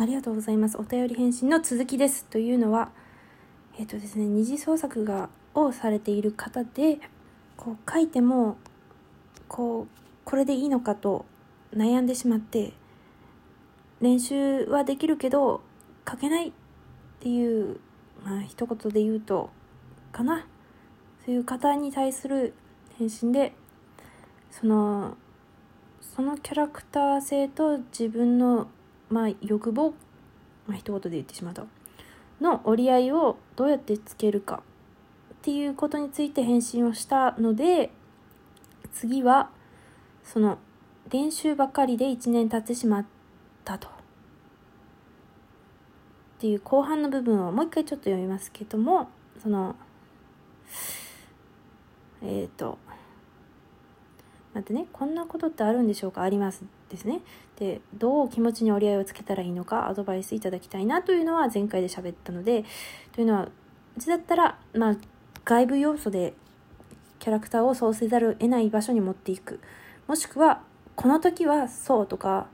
ありがとうございます。お便り返信の続きです。というのは、えっ、とですね、二次創作が、をされている方で、こう書いても、こう、これでいいのかと悩んでしまって、練習はできるけど、書けないっていう、まあ一言で言うと、かな？そういう方に対する返信で、その、そのキャラクター性と自分の、まあ、欲望、まあ、一言で言ってしまうと、の折り合いをどうやってつけるかっていうことについて返信をしたので、次は、その、練習ばかりで1年経ってしまったと。っていう後半の部分をもう一回ちょっと読みますけども、その、えっ、ー、と、待ってね、こんなことってあるんでしょうか？ありますですね。で、どう気持ちに折り合いをつけたらいいのか？アドバイスいただきたいなというのは前回で喋ったので、というのは、うちだったら、まあ、外部要素でキャラクターをそうせざるを得ない場所に持っていく。もしくは、この時はそうとか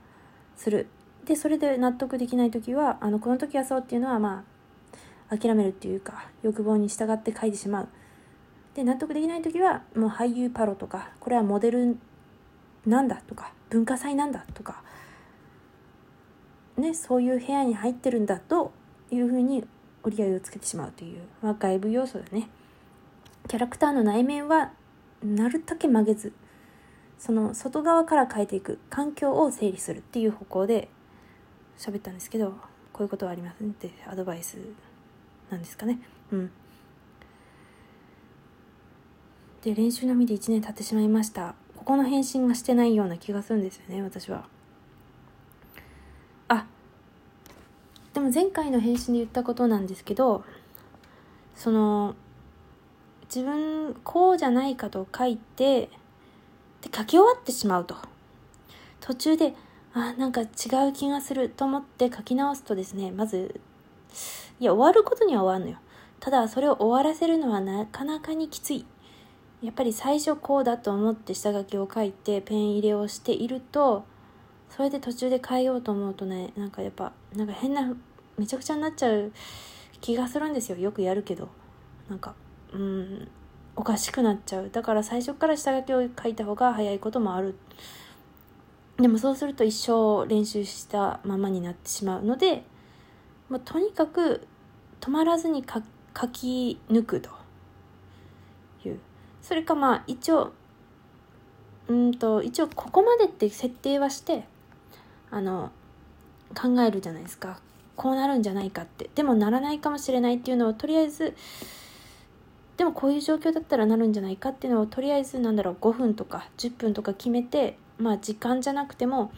する。で、それで納得できない時は、あの、この時はそうっていうのは、まあ、諦めるっていうか、欲望に従って書いてしまう。で納得できない時はもう俳優パロとかこれはモデルなんだとか文化祭なんだとかねそういう部屋に入ってるんだというふうに折り合いをつけてしまうという、まあ、外部要素だね。キャラクターの内面はなるだけ曲げずその外側から変えていく環境を整理するっていう方向で喋ったんですけどこういうことはありますねってアドバイスなんですかね。うん。で練習のみで1年経ってしまいました。ここの返信がしてないような気がするんですよね私は。あでも前回の返信で言ったことなんですけどその自分こうじゃないかと書いてで書き終わってしまうと。途中であなんか違う気がすると思って書き直すとですねまずいや終わることには終わるのよ。ただそれを終わらせるのはなかなかにきつい。やっぱり最初こうだと思って下書きを書いてペン入れをしているとそれで途中で変えようと思うとねなんかやっぱなんか変なめちゃくちゃになっちゃう気がするんですよ。よくやるけど。なんかうんおかしくなっちゃう。だから最初から下書きを書いた方が早いこともある。でもそうすると一生練習したままになってしまうのでもうとにかく止まらずに書き抜くと。それかまあ一応うんと一応ここまでって設定はしてあの考えるじゃないですか。こうなるんじゃないかって。でもならないかもしれないっていうのをとりあえずでもこういう状況だったらなるんじゃないかっていうのをとりあえずなんだろう。5分とか10分とか決めてまあ時間じゃなくても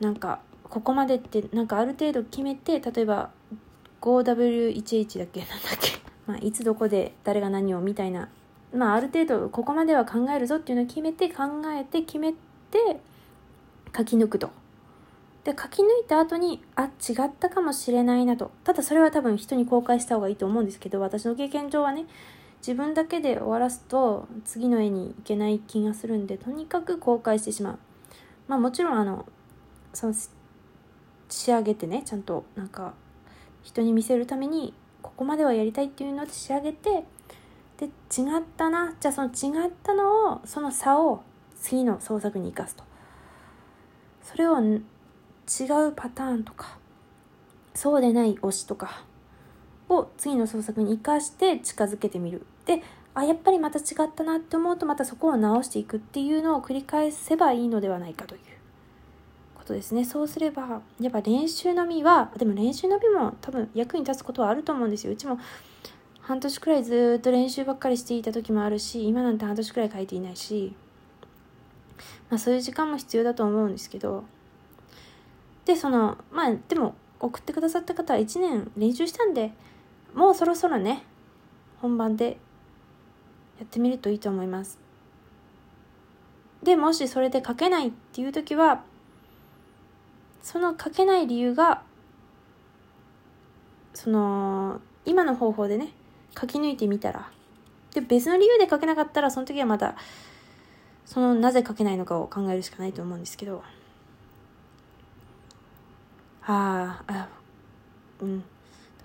なんかここまでってなんかある程度決めて例えば 5W1H だっけ？なんだっけ、まあ、いつどこで誰が何をみたいなまあ、ある程度ここまでは考えるぞっていうのを決めて考えて決めて書き抜くと。で書き抜いた後にあ違ったかもしれないなとただそれは多分人に公開した方がいいと思うんですけど私の経験上はね自分だけで終わらすと次の絵に行けない気がするんでとにかく公開してしまうまあもちろんあのその仕上げてねちゃんとなんか人に見せるためにここまではやりたいっていうので仕上げてで違ったな。じゃあその違ったのをその差を次の創作に生かすと。それを違うパターンとかそうでない推しとかを次の創作に生かして近づけてみる。であやっぱりまた違ったなって思うとまたそこを直していくっていうのを繰り返せばいいのではないかということですね。そうすればやっぱ練習のみはでも練習のみも多分役に立つことはあると思うんですよ。うちも半年くらいずっと練習ばっかりしていた時もあるし今なんて半年くらい書いていないし、まあ、そういう時間も必要だと思うんですけどでそのまあでも送ってくださった方は1年練習したんでもうそろそろね本番でやってみるといいと思います。でもしそれで書けないっていう時はその書けない理由がその今の方法でね書き抜いてみたら。で、別の理由で書けなかったら、その時はまた、そのなぜ書けないのかを考えるしかないと思うんですけど。ああ、うん、だ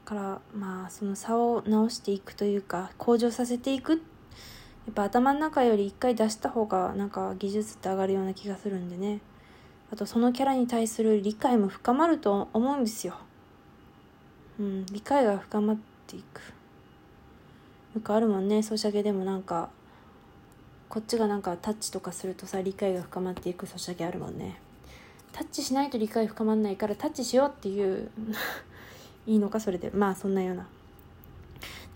からまあその差を直していくというか向上させていくやっぱ頭の中より一回出した方がなんか技術って上がるような気がするんでねあとそのキャラに対する理解も深まると思うんですよ。うん、理解が深まっていく。よくあるもんね、ソシャゲでもなんか、こっちがなんかタッチとかするとさ、理解が深まっていくソシャゲあるもんね。タッチしないと理解深まんないからタッチしようっていう いいのかそれで。まあそんなような。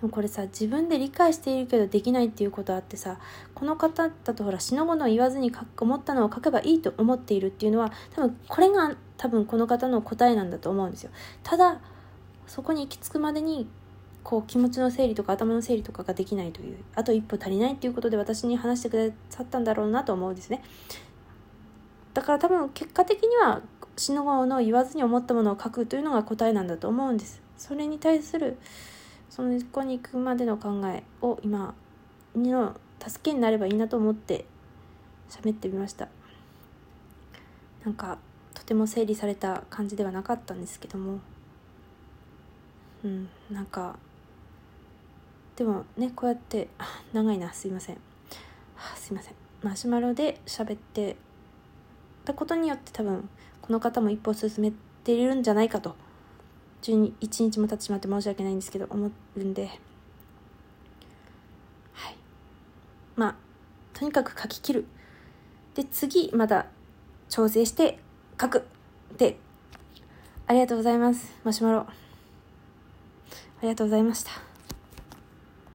でもこれさ自分で理解しているけどできないっていうことあってさこの方だとほら死のものを言わずに思ったのを書けばいいと思っているっていうのは多分これが多分この方の答えなんだと思うんですよただそこに行き着くまでにこう気持ちの整理とか頭の整理とかができないというあと一歩足りないっていうことで私に話してくださったんだろうなと思うんですね。だから多分結果的には死のもの言わずに思ったものを書くというのが答えなんだと思うんです。それに対するそのこに行くまでの考えを今の助けになればいいなと思って喋ってみました。なんかとても整理された感じではなかったんですけども。うんなんかでもねこうやって 長いなすいません。すいません。マシュマロで喋ってたことによって多分この方も一歩進めているんじゃないかと。1日も経ってしまって申し訳ないんですけど思うんで。はい。まあとにかく書き切る。で次まだ調整して書く。でありがとうございますマシュマロ。ありがとうございました。